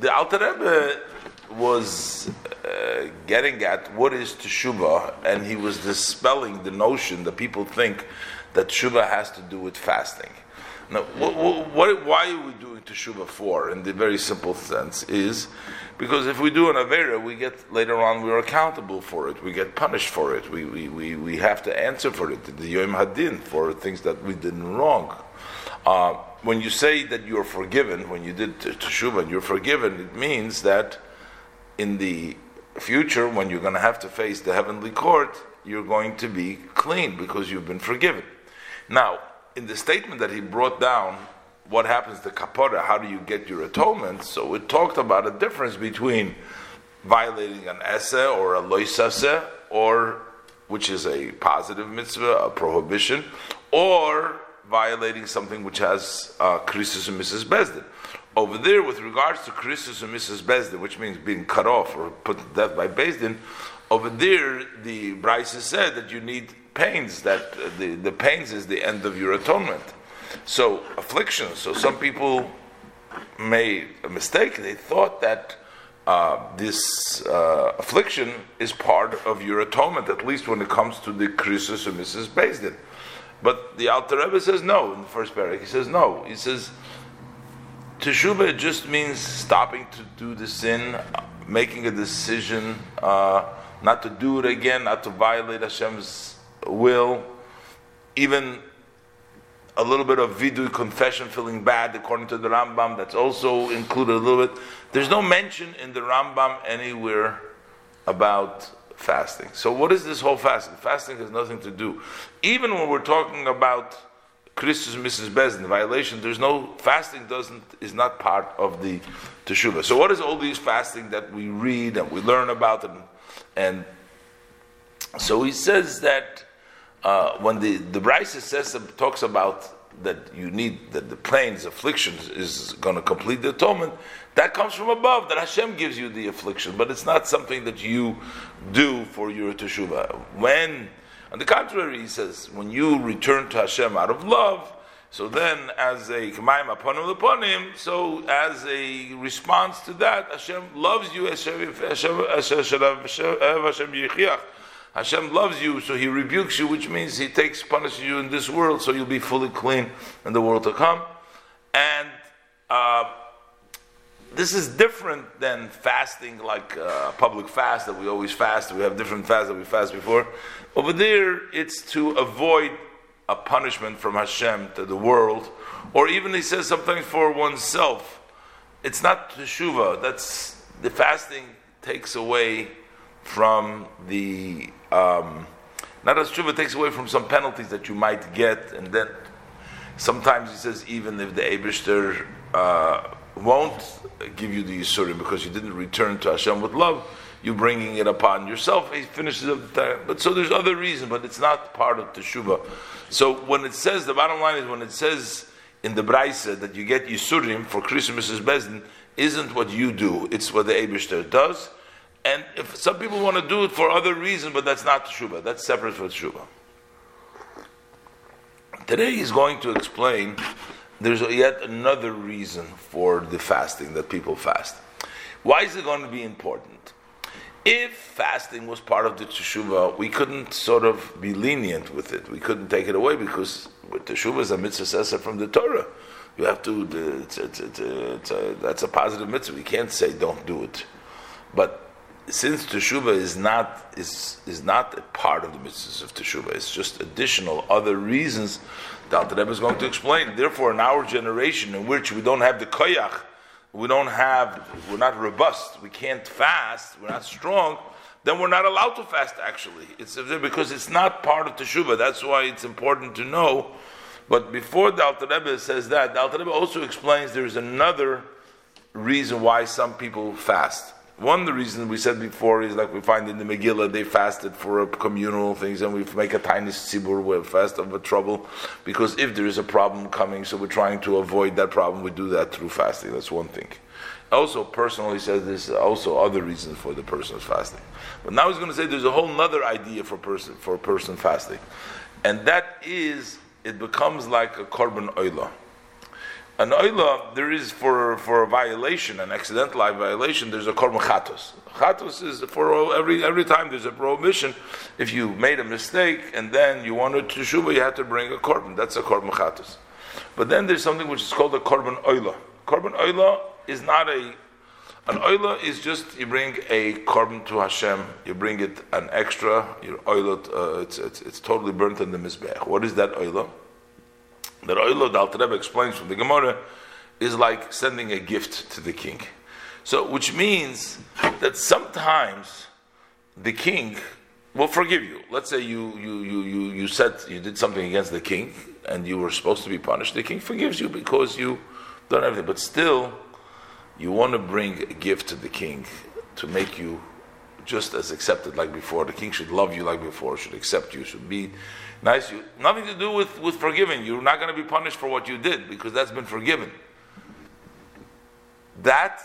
the Alter Rebbe was uh, getting at what is teshuva, and he was dispelling the notion that people think that teshuva has to do with fasting. Now, what, why are we doing teshuva for? In the very simple sense, is because if we do an avera, we get later on we are accountable for it. We get punished for it. We, we, we, we have to answer for it. The yom hadin for things that we did wrong. Uh, when you say that you're forgiven, when you did teshuva and you're forgiven, it means that in the future, when you're going to have to face the heavenly court, you're going to be clean because you've been forgiven. Now, in the statement that he brought down, what happens to kapara? How do you get your atonement? So it talked about a difference between violating an esse or a loisase, or which is a positive mitzvah, a prohibition, or violating something which has uh, and misas beis din. Over there, with regards to krisis and misas beis din, which means being cut off or put to death by beis din, over there, the Braisa said that you need pains, that the, the pains is the end of your atonement. So, affliction. So, some people made a mistake. They thought that uh, this uh, affliction is part of your atonement, at least when it comes to the Krisus or misas beis din. But the Alter Rebbe says no in the first paragraph. He says no. He says teshuva just means stopping to do the sin, making a decision uh, not to do it again, not to violate Hashem's will, even a little bit of vidu confession, feeling bad, according to the Rambam. That's also included a little bit. There's no mention in the Rambam anywhere about fasting. So, what is this whole fasting? Fasting has nothing to do. Even when we're talking about Krisus Mrs. Bezdin violation, there's no fasting doesn't is not part of the teshuva. So, what is all these fasting that we read and we learn about and and so he says that uh, when the the Braisa says talks about that you need that the planes afflictions is going to complete the atonement, that comes from above. That Hashem gives you the affliction, but it's not something that you do for your teshuva. When, on the contrary, he says when you return to Hashem out of love. So then, as a k'mayim aponim leponim, so as a response to that, Hashem loves you. Hashem, Hashem, Hashem loves you, so He rebukes you, which means He takes punishes you in this world, so you'll be fully clean in the world to come. And uh, this is different than fasting, like a uh, public fast that we always fast. We have different fasts that we fast before. Over there, it's to avoid a punishment from Hashem to the world, or even He says something for oneself. It's not teshuva. That's the fasting takes away from the um, not as tshuva takes away from some penalties that you might get, and then sometimes he says even if the Abishter uh, won't give you the Yisurim because you didn't return to Hashem with love, you're bringing it upon yourself. He finishes up the time. But so there's other reasons, but it's not part of teshuva. So when it says, the bottom line is when it says in the Braise that you get Yisurim for Christmas's Bezdin, isn't what you do, it's what the Abishter does. And if some people want to do it for other reasons, but that's not teshuva, that's separate from teshuva. Today he's going to explain there's yet another reason for the fasting that people fast. Why is it going to be important? If fasting was part of the teshuva, we couldn't sort of be lenient with it. We couldn't take it away because teshuva is a mitzvah from the Torah. You have to. It's, it's, it's, that's a positive mitzvah. We can't say don't do it. But since teshuva is not is is not a part of the mitzvahs of teshuva, it's just additional other reasons. Alter Rebbe is going to explain. Therefore, in our generation, in which we don't have the koyach, we don't have, we're not robust, we can't fast, we're not strong. Then we're not allowed to fast. Actually, it's because it's not part of teshuva. That's why it's important to know. But before the Alter Rebbe says that, the Alter Rebbe also explains there is another reason why some people fast. One of the reasons we said before is like we find in the Megillah they fasted for communal things and we make a tiny tzibur we fast of a trouble because if there is a problem coming, so we're trying to avoid that problem. We do that through fasting. That's one thing. Also, personally says there's also other reasons for the person's fasting. But now he's going to say there's a whole other idea for person for person fasting, and that is it becomes like a korban oila. An oila, there is for, for a violation, an accidental violation, there's a korban chatos. Chatos is for every every time there's a prohibition. If you made a mistake and then you wanted to shuba, you had to bring a korban. That's a korban chatos. But then there's something which is called a korban oila. Korban oila is not a an oila is just you bring a korban to Hashem, you bring it an extra, your oila, uh, it's, it's, it's totally burnt in the mizbeach. What is that oila? The Alter Rebbe explains from the Gemara, is like sending a gift to the king. So, which means that sometimes the king will forgive you. Let's say you you you you you said you did something against the king and you were supposed to be punished. The king forgives you because you done everything, but still you want to bring a gift to the king to make you just as accepted like before. The king should love you like before, should accept you, should be nice. You nothing to do with, with forgiving. You're not going to be punished for what you did because that's been forgiven. That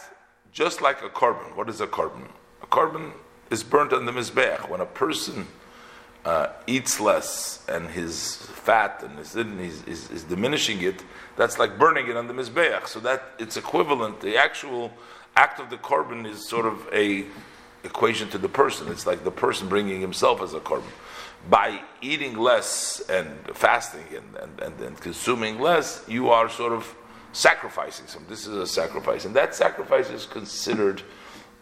just like a korban. What is a korban? A korban is burnt on the mizbeach. When a person uh, eats less and his fat and his is, is, is, diminishing it, that's like burning it on the mizbeach. So that it's equivalent. The actual act of the korban is sort of a equation to the person. It's like the person bringing himself as a korban. By eating less and fasting and, and, and, and consuming less, you are sort of sacrificing some. This is a sacrifice, and that sacrifice is considered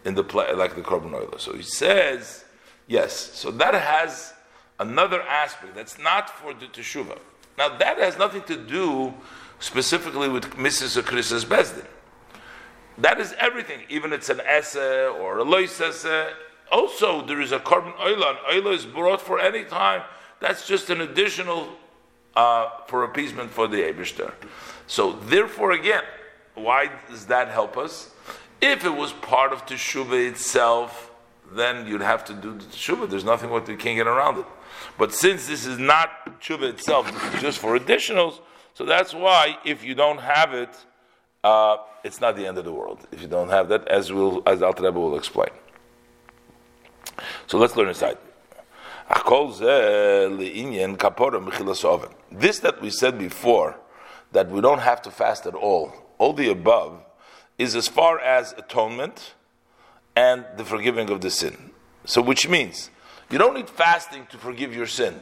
in the play like the korban oil. So he says, yes. So that has another aspect that's not for the teshuva. Now that has nothing to do specifically with Mrs. or Chris's Bezdin. That is everything, even it's an esse or a lois. Also, there is a korban oila. An oila is brought for any time. That's just an additional uh, for appeasement for the Abishter. So, therefore, again, why does that help us? If it was part of Teshuvah itself, then you'd have to do the Teshuvah. There's nothing what you can't get around it. But since this is not Teshuvah itself, this is just for additionals, so that's why if you don't have it, uh, it's not the end of the world. If you don't have that, as we'll, as Alter Rebbe will explain. So let's learn inside. This that we said before, that we don't have to fast at all, all the above, is as far as atonement and the forgiving of the sin. So, which means you don't need fasting to forgive your sin.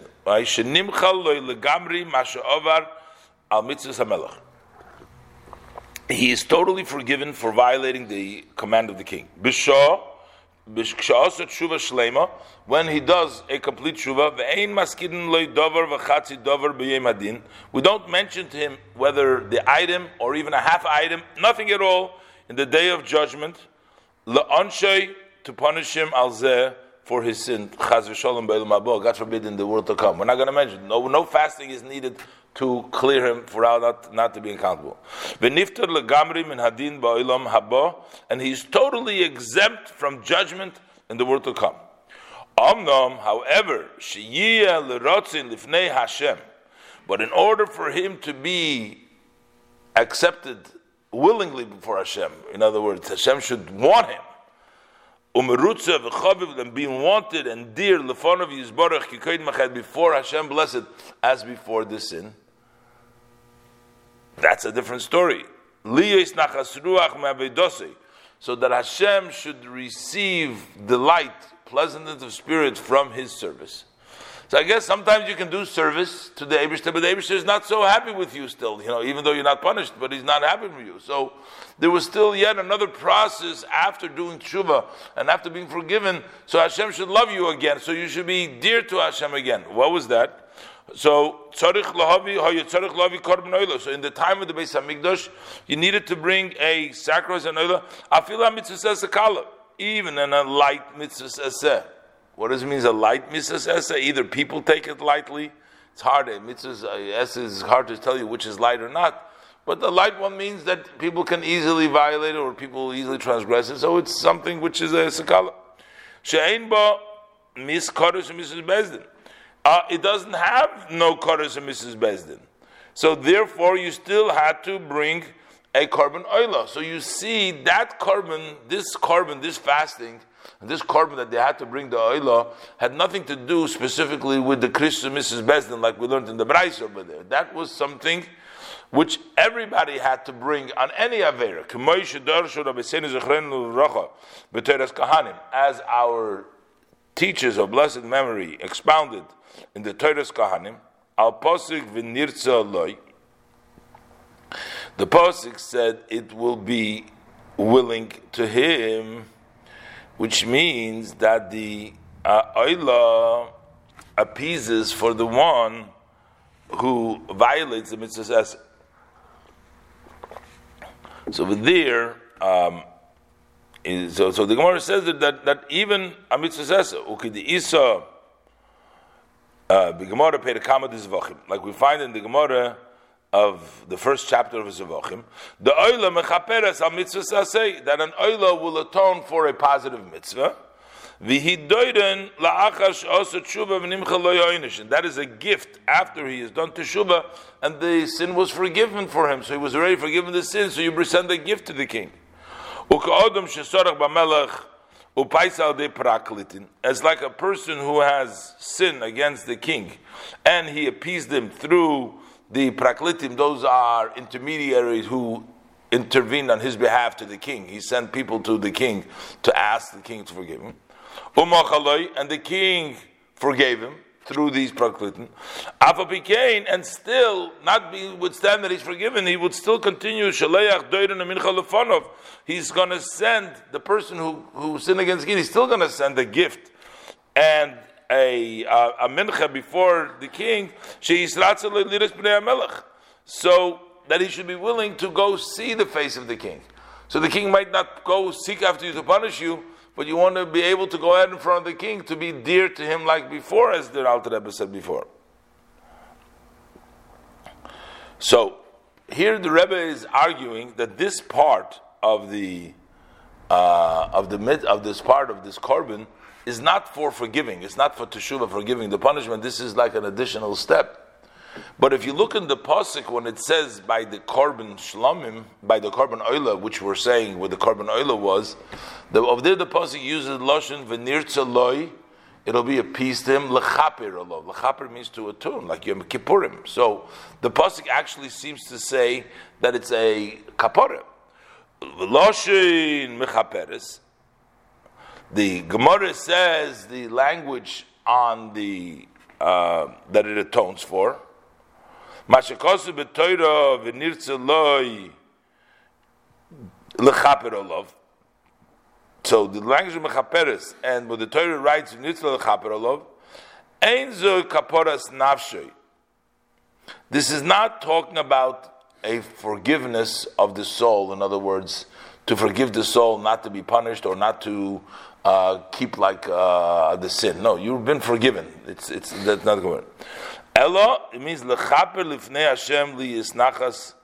He is totally forgiven for violating the command of the king when he does a complete shuva, we don't mention to him whether the item or even a half item, nothing at all, in the day of judgment, to punish him for his sin. God forbid in the world to come. We're not going to mention. No, no fasting is needed to clear him for our not, not to be accountable. And he's totally exempt from judgment in the world to come. however, but in order for him to be accepted willingly before Hashem, in other words, Hashem should want him and being wanted and dear before Hashem blessed as before the sin. That's a different story. So that Hashem should receive delight, pleasantness of spirit from His service. So I guess sometimes you can do service to the Abishter, but the Abishter is not so happy with you still, you know, even though you're not punished, but he's not happy with you. So there was still yet another process after doing tshuva and after being forgiven, so Hashem should love you again, so you should be dear to Hashem again. What was that? So tzarich lahavi tzarich lahavi korban oila. So in the time of the Beis Hamikdash, you needed to bring a sacrifice and oila. Afila mitzvah sakala, even in a light mitzvah what does it mean? A light mitzvah Either people take it lightly. It's hard. Eh, a mitzvah is hard to tell you which is light or not. But the light one means that people can easily violate it or people easily transgress it. So it's something which is a sakala. She'ein ba mis kodesh misas beis din. Uh, it doesn't have no kodesh and misas beis din. So therefore, you still had to bring a korban oila. So you see that korban, this korban, this fasting this korban that they had to bring the oila had nothing to do specifically with the Christian misas beis din, like we learned in the Braisa over there. That was something which everybody had to bring on any Avera. As our teachers of blessed memory expounded in the Toras Kohanim, Al Posik v'nirtza loy, the Posik said it will be willing to him, which means that the uh, appeases for the one who violates the mitzvah. So there, um, is, so, so the Gemara says that, that, that even a mitzvah says, isa, uh, the Gemara paid a kamad like we find in the Gemara of the first chapter of Zevachim, the oila mechaperes al mitzvah say that an oila will atone for a positive mitzvah. V'hidoiden la'achash osa tshuva v'nimcha lo That is a gift after he has done teshuva and the sin was forgiven for him. So he was already forgiven the sin, so you present a gift to the king. U'ka'odom shesorach b'melech upaisal de. As like a person who has sinned against the king and he appeased him through the praklitim, those are intermediaries who intervened on his behalf to the king. He sent people to the king to ask the king to forgive him and the king forgave him through these praklitin. Afapikain, and still, not being withstand that he's forgiven, he would still continue. Shaleach doirin He's going to send the person who, who sinned against king. He's still going to send a gift and a uh, a mincha before the king. So that he should be willing to go see the face of the king. So the king might not go seek after you to punish you, but you want to be able to go ahead in front of the king to be dear to him like before, as the Alter Rebbe said before. So here the Rebbe is arguing that this part of the uh, of the mid, of this part of this korban is not for forgiving. It's not for teshuva forgiving the punishment. This is like an additional step. But if you look in the pasuk when it says by the korban shlamim, by the korban oila, which we're saying where the korban oila was, the, over there the pasuk uses lashon v'nirtza loy. It'll be a peace to him. Lechaper alov. Lechaper means to attune, like Yom Kippurim. So the pasuk actually seems to say that it's a kapora. Loshin mechaperes. The Gemara says the language on the uh, that it atones for Mashikosu b'toira v'nirtze loy lechaper olav. So the language of mechaperes and what the Torah writes v'nirtze lechaper olav, ein zo kaporas nafshay. This is not talking about a forgiveness of the soul. In other words, to forgive the soul, not to be punished or not to uh, keep like uh, the sin. No, you've been forgiven. It's it's that's not going. Ella, it means lechaper lifnei Hashem li yisnachas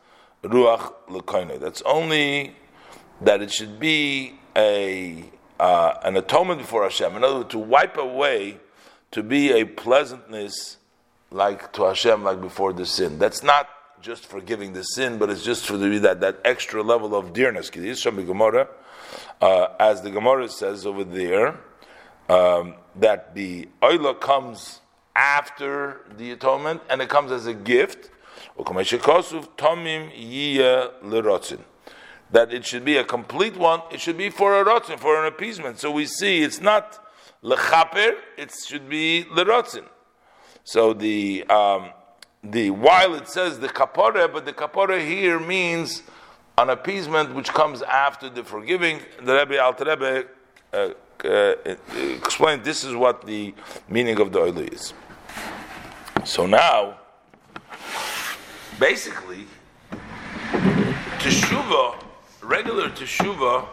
ruach lekoine. That's only that it should be a uh, an atonement before Hashem. In other words, to wipe away, to be a pleasantness like to Hashem, like before the sin. That's not just forgiving the sin, but it's just for the, that, that extra level of dearness. Uh, as the Gemara says over there, um, that the oila comes after the atonement, and it comes as a gift. That it should be a complete one. It should be for a rotzin, for an appeasement. So we see it's not lechaper; it should be lerotzin. So the um, the while it says the kapore, but the kapore here means an appeasement which comes after the forgiving. The Rebbe Alter Rebbe uh, uh, explained this is what the meaning of the oil is. So now, basically, teshuva, regular teshuva,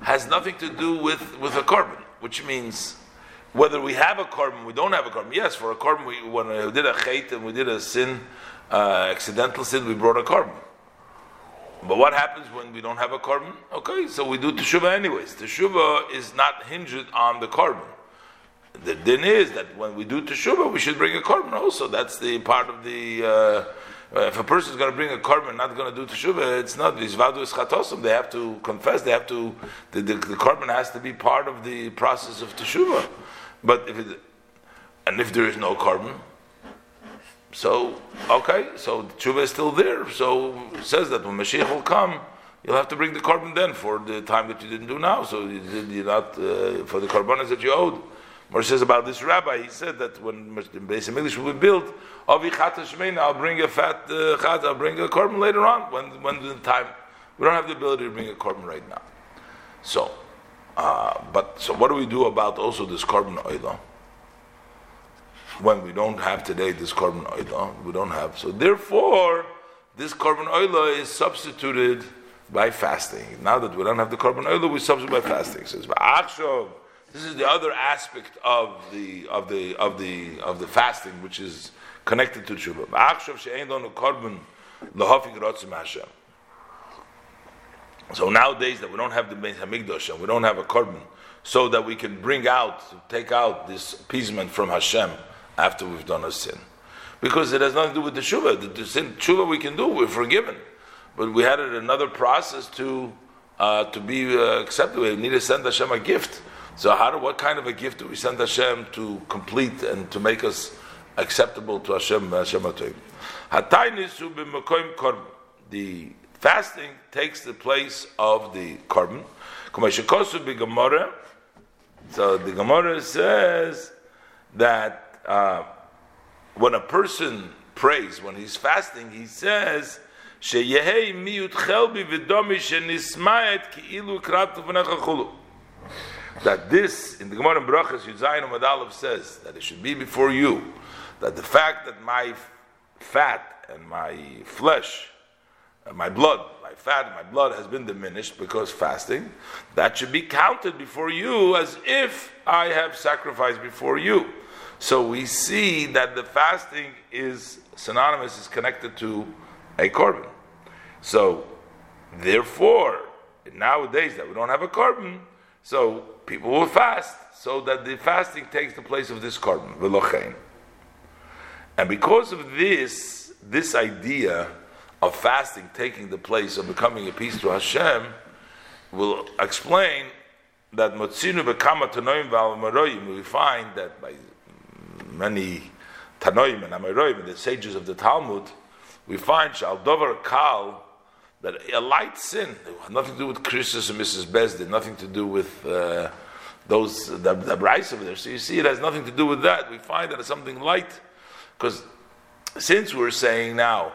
has nothing to do with, with a korban, which means whether we have a korban, we don't have a korban. Yes, for a korban, we, when we did a chait and we did a sin, uh, accidental sin, we brought a korban. But what happens when we don't have a korban? Okay, so we do teshuva anyways. Teshuva is not hinged on the korban. The din is that when we do teshuva, we should bring a korban also. That's the part of the. Uh, if a person is going to bring a korban, not going to do teshuva, it's not these vadu is They have to confess. They have to. The, the, the korban has to be part of the process of teshuva. But if it, and if there is no korban, so okay, so the tshuva is still there. So says that when Mashiach will come, you'll have to bring the korban then for the time that you didn't do now. So you did, you're not uh, for the korbanos that you owed. Moshe says about this rabbi, he said that when of English will be built, I'll bring a fat uh, I'll bring a korban later on when when the time. We don't have the ability to bring a korban right now. So, uh, but so what do we do about also this korban oil? When we don't have today this korban oil, we don't have. So therefore, this korban oil is substituted by fasting. Now that we don't have the korban oil, we substitute by fasting. So this is the other aspect of the of the of the of the fasting, which is connected to tshuva. So nowadays that we don't have the Beis and we don't have a korban, so that we can bring out, take out this appeasement from Hashem after we've done a sin, because it has nothing to do with the tshuva. The, the sin tshuva we can do, we're forgiven, but we had another process to uh, to be uh, accepted. We need to send Hashem a gift. So how do, what kind of a gift do we send Hashem to complete and to make us acceptable to Hashem? Hashem the fasting takes the place of the korban. So the Gemara says that uh, when a person prays, when he's fasting, he says, "Sheyehei miyut chelbi v'domi shenismaet ki'ilu kratu v'necha chulu." That this in the Gemara in Brachas Yudzayin Aleph says that it should be before you that the fact that my fat and my flesh and my blood, my fat and my blood has been diminished because fasting, that should be counted before you as if I have sacrificed before you. So we see that the fasting is synonymous, is connected to a korban. So therefore, nowadays that we don't have a korban, so people will fast, so that the fasting takes the place of this korban, v'lochein. And because of this, this idea of fasting taking the place of becoming a peace to Hashem, will explain that motzinu bekama tanoim v'al we find that by many tanoim and amaroim, the sages of the Talmud, we find shal dover kal that a light sin, nothing to do with Krisus and misas beis din, nothing to do with uh, those the, the over there. So you see, it has nothing to do with that. We find that it's something light, because since we're saying now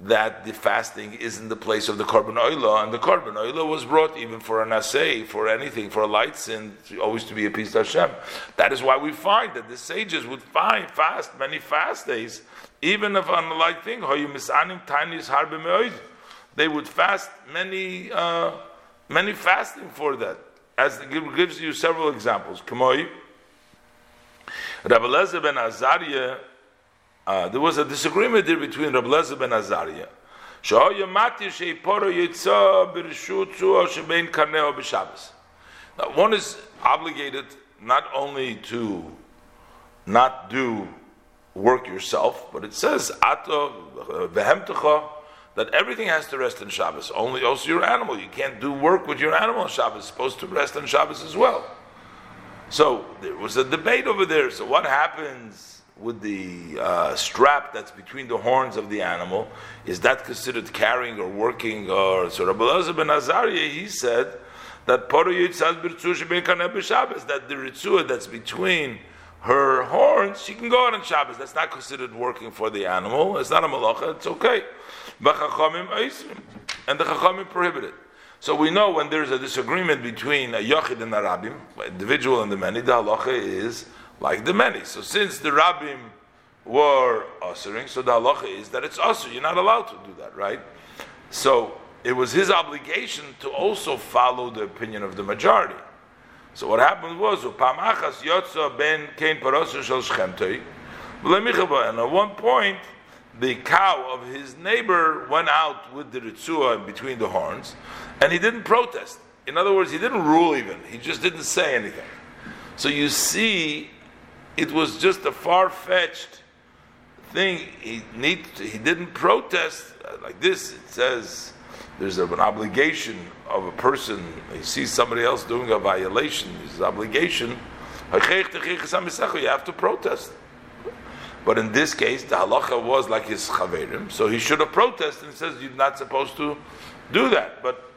that the fasting is in the place of the korban oila, and the korban oila was brought even for an assay, for anything, for a light sin, always to be a peace to Hashem. That is why we find that the sages would find fast many fast days, even if on the light thing, how you misanim tiny is harbe they would fast many, uh, many fasting for that. As the gives you several examples. Kamoi, Rabbi Lezer ben Azariah, uh, there was a disagreement there between Rabbi Lezer ben Azariah. Now, one is obligated not only to not do work yourself, but it says, Ato that everything has to rest on Shabbos. Only also your animal. You can't do work with your animal on Shabbos. It's supposed to rest on Shabbos as well. So there was a debate over there. So what happens with the uh, strap that's between the horns of the animal? Is that considered carrying or working? Or so Rabbi Elazar ben Azariah he said that that the ritzua that's between her horns, she can go out on Shabbos. That's not considered working for the animal. It's not a malacha. It's okay. And the chachamim prohibited. So we know when there's a disagreement between a yachid and a rabbim, individual and the many, the halacha is like the many. So since the rabbim were ushering, so the halacha is that it's usher. You're not allowed to do that, right? So it was his obligation to also follow the opinion of the majority. So what happened was, Yotza ben Kain Shal and at one point, the cow of his neighbor went out with the ritzua in between the horns, and he didn't protest. In other words, he didn't rule even. He just didn't say anything. So you see, it was just a far fetched thing. He need he didn't protest uh, like this. It says there's an obligation of a person, he sees somebody else doing a violation, his obligation, you have to protest. But in this case, the halacha was like his chaverim, so he should have protested and says you're not supposed to do that. But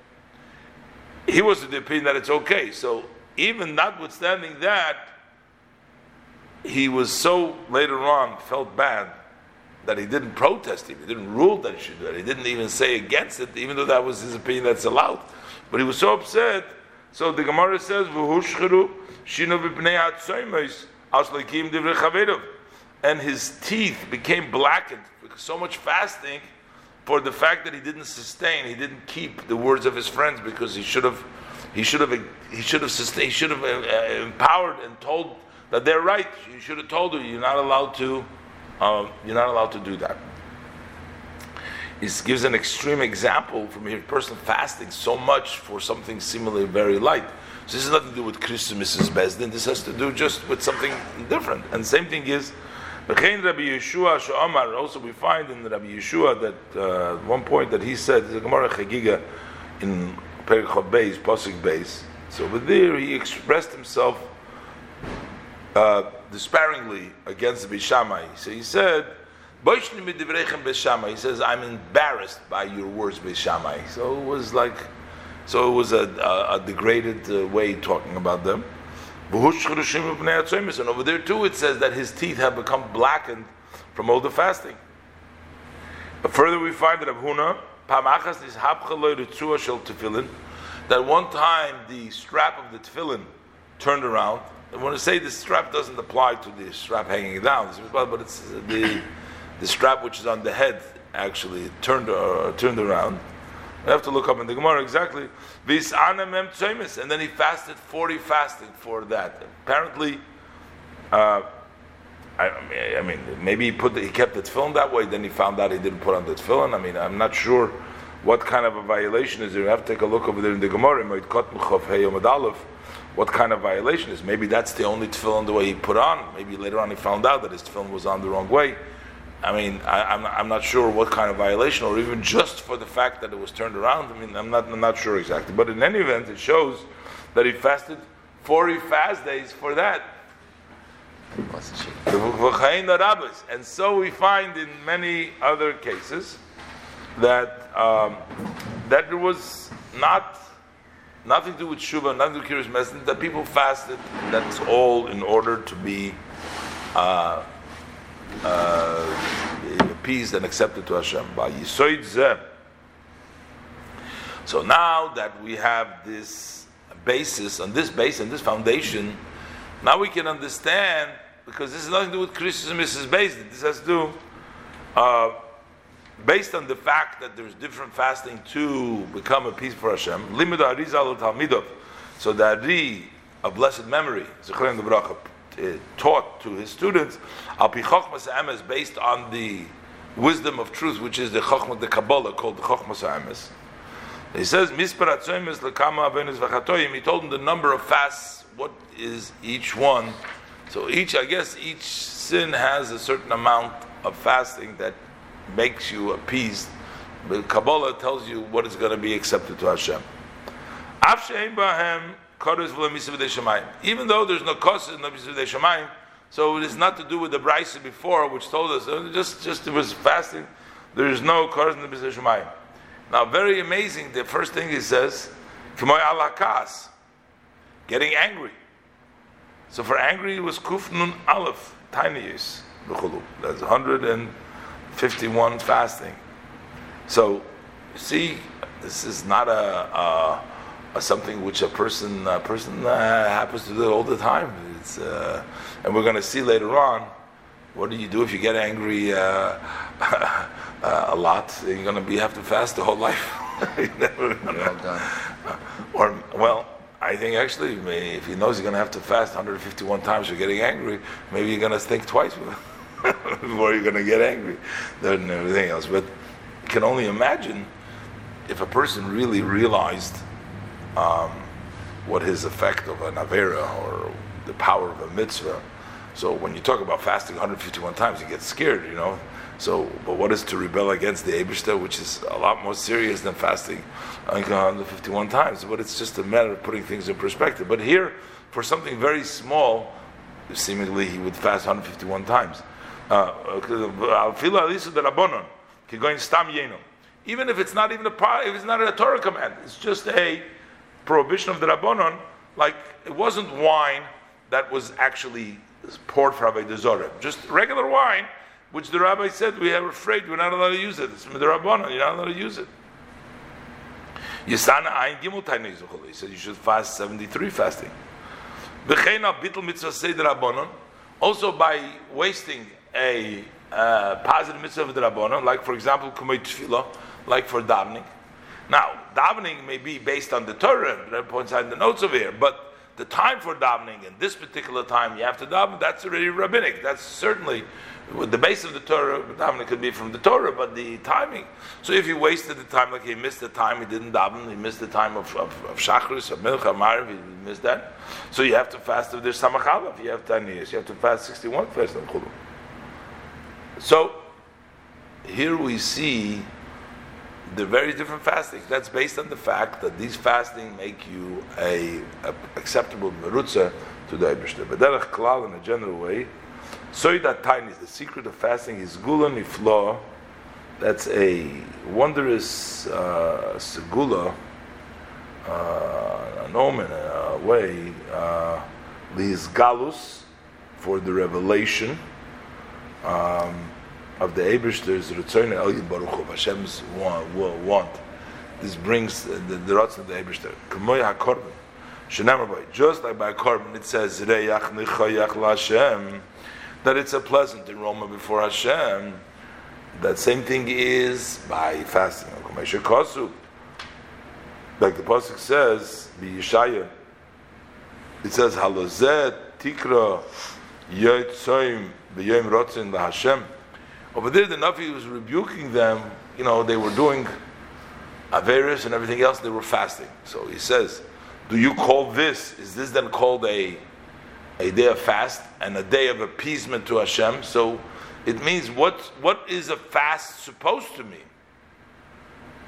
he was of the opinion that it's okay. So even notwithstanding that, he was so later on felt bad that he didn't protest him. He didn't rule that he should do. He didn't even say against it, even though that was his opinion that's allowed. But he was so upset. So the Gemara says, "V'hushcheru shino v'pnei hatzoymes asleikim divrei chaverov," and his teeth became blackened because so much fasting for the fact that he didn't sustain, he didn't keep the words of his friends because he should have, he should have, he should have sustained, he should have uh, empowered and told that they're right. You should have told her you're not allowed to, um, you're not allowed to do that. He gives an extreme example from a person fasting so much for something seemingly very light. So this has nothing to do with Christmas, misas beis din. This has to do just with something different. And same thing is Rabbi Yeshua Sha'amar, also we find in Rabbi Yeshua that uh, one point that he said, the Gemara Chagiga in Perichot Beis, Pasuk Beis. So over there he expressed himself uh, despairingly against the Bishamai. So he said, he says, I'm embarrassed by your words, Bishamai. So it was like, so it was a, a, a degraded uh, way talking about them. And over there too, it says that his teeth have become blackened from all the fasting. But further, we find that Abhuna, that one time the strap of the tefillin turned around. I want to say the strap doesn't apply to the strap hanging down, but it's the the strap which is on the head actually turned uh, turned around. I have to look up in the Gemara exactly. This anamem tzemis, and then he fasted 40 fasting for that. Apparently, uh, I, I, mean, maybe he put the, he kept the tefillin that way. Then he found out he didn't put on the tefillin. I mean, I'm not sure what kind of a violation is there. You have to take a look over there in the Gemara. What kind of violation is? Maybe that's the only tefillin the way he put on. Maybe later on he found out that his tefillin was on the wrong way. I mean, I, am I'm, I'm not sure what kind of violation, or even just for the fact that it was turned around. I mean, I'm not, I'm not sure exactly. But in any event, it shows that he fasted 40 fast days for that. And so we find in many other cases that um, that there was not nothing to do with Shuvah, nothing to do with Kiris that people fasted. That's all in order to be. Uh, uh, appeased and accepted to Hashem. By Yisoid. So now that we have this basis, on this base and this foundation, now we can understand, because this has nothing to do with Krisus and misas beis din. This has to do, uh, based on the fact that there's different fasting to become a peace for Hashem. Limud Arizal Talmidov. So the Ari of blessed memory, Zechariah the uh, taught to his students, al pi emes, based on the wisdom of truth, which is the chokhmah, the Kabbalah, called the chokhmas emes. He says, Mispar atzoymes lekama avenus v'chatoyim. He told them the number of fasts, what is each one. So each, I guess, each sin has a certain amount of fasting that makes you appeased. But Kabbalah tells you what is going to be accepted to Hashem. Even though there's no kodesh in the Shemayim, so it is not to do with the brisa before, which told us uh, just just it was fasting. There is no kodesh in the Shemayim. Now, very amazing. The first thing he says, alakas, getting angry. So for angry, it was kufnun aleph, tiny use. That's 151 fasting. So, see, this is not a, a something which a person a person uh, happens to do all the time. It's, uh, and we're going to see later on. What do you do if you get angry uh, a lot? You're going to be have to fast the whole life. or well, I think actually, if he knows he's going to have to fast 151 times for getting angry, maybe you're going to think twice before you're going to get angry than everything else. But you can only imagine if a person really realized um, what his effect of an avera or the power of a mitzvah. So when you talk about fasting 151 times, you get scared, you know. So, but what is to rebel against the Abishta, which is a lot more serious than fasting 151 times? But it's just a matter of putting things in perspective. But here, for something very small, seemingly he would fast 151 times. Even if it's not even a if it's not a Torah command, it's just a prohibition of the rabbonon. Like it wasn't wine that was actually poured for avodah zarah, just regular wine, which the rabbi said we are afraid we're not allowed to use it. It's the rabbonon, you're not allowed to use it. Yisana Ayin Gimel Tainei He said you should fast 73 fasting. Rabbanon. Also by wasting a uh, positive mitzvah of the rabbanon, like for example tefillah, like for davening. Now davening may be based on the Torah. That points out in the notes over here, but the time for davening in this particular time you have to daven. That's already rabbinic. That's certainly the base of the Torah, davening could be from the Torah, but the timing. So if you wasted the time, like he missed the time, he didn't daven, he missed the time of, of, of Shachris, of Mincha, Mariv, he missed that. So you have to fast if there's Samachalav, you have 10 years, you have to fast 61 fast on Chulu. So here we see the very different fasting. That's based on the fact that these fasting make you a, a acceptable merutza to the Eibishter. But derech klal in a general way, so that tiny is the secret of fasting is gula niflo. That's a wondrous uh, segula, uh, an omen, a way, uh, galus for the revelation um, of the Ebershter's Ritzoyne El Baruch Hu, Hashem's want. This brings the, the Ratzon of the Ebershter. Kamoy HaKorban. Just like by Korban, it says, Reyach Nichoyach Lashem that it's a pleasant aroma before Hashem. That same thing is by fasting. Like the pasuk says, Yeshaya, it says, "Halozet tikra yotzoim rotzin Hashem." Over there, the Navi was rebuking them. You know, they were doing Averis and everything else. They were fasting. So he says, "Do you call this? Is this then called a a day of fast and a day of appeasement to Hashem. So it means what what is a fast supposed to mean?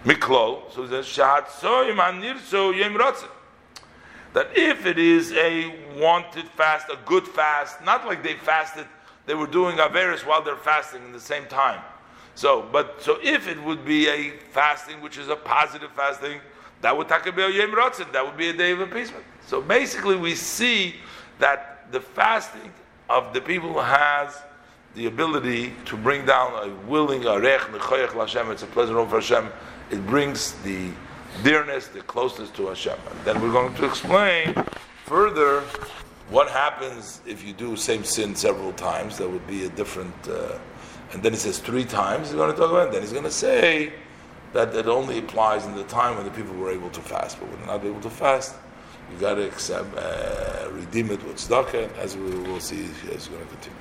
Miklol. So it says that if it is a wanted fast, a good fast, not like they fasted, they were doing Averis while they're fasting in the same time. So, but so if it would be a fasting which is a positive fasting, that would take be a Yom That would be a day of appeasement. So basically, we see that the fasting of the people has the ability to bring down a willing arech nechoyach Hashem. It's a pleasant for Hashem. It brings the dearness, the closeness to Hashem. And then we're going to explain further what happens if you do same sin several times. That would be a different. Uh, and then he says three times. He's going to talk about. It. Then he's going to say that it only applies in the time when the people were able to fast, but when they're not able to fast you got to accept, uh, redeem it with tzedakah, as we will see we're going to continue.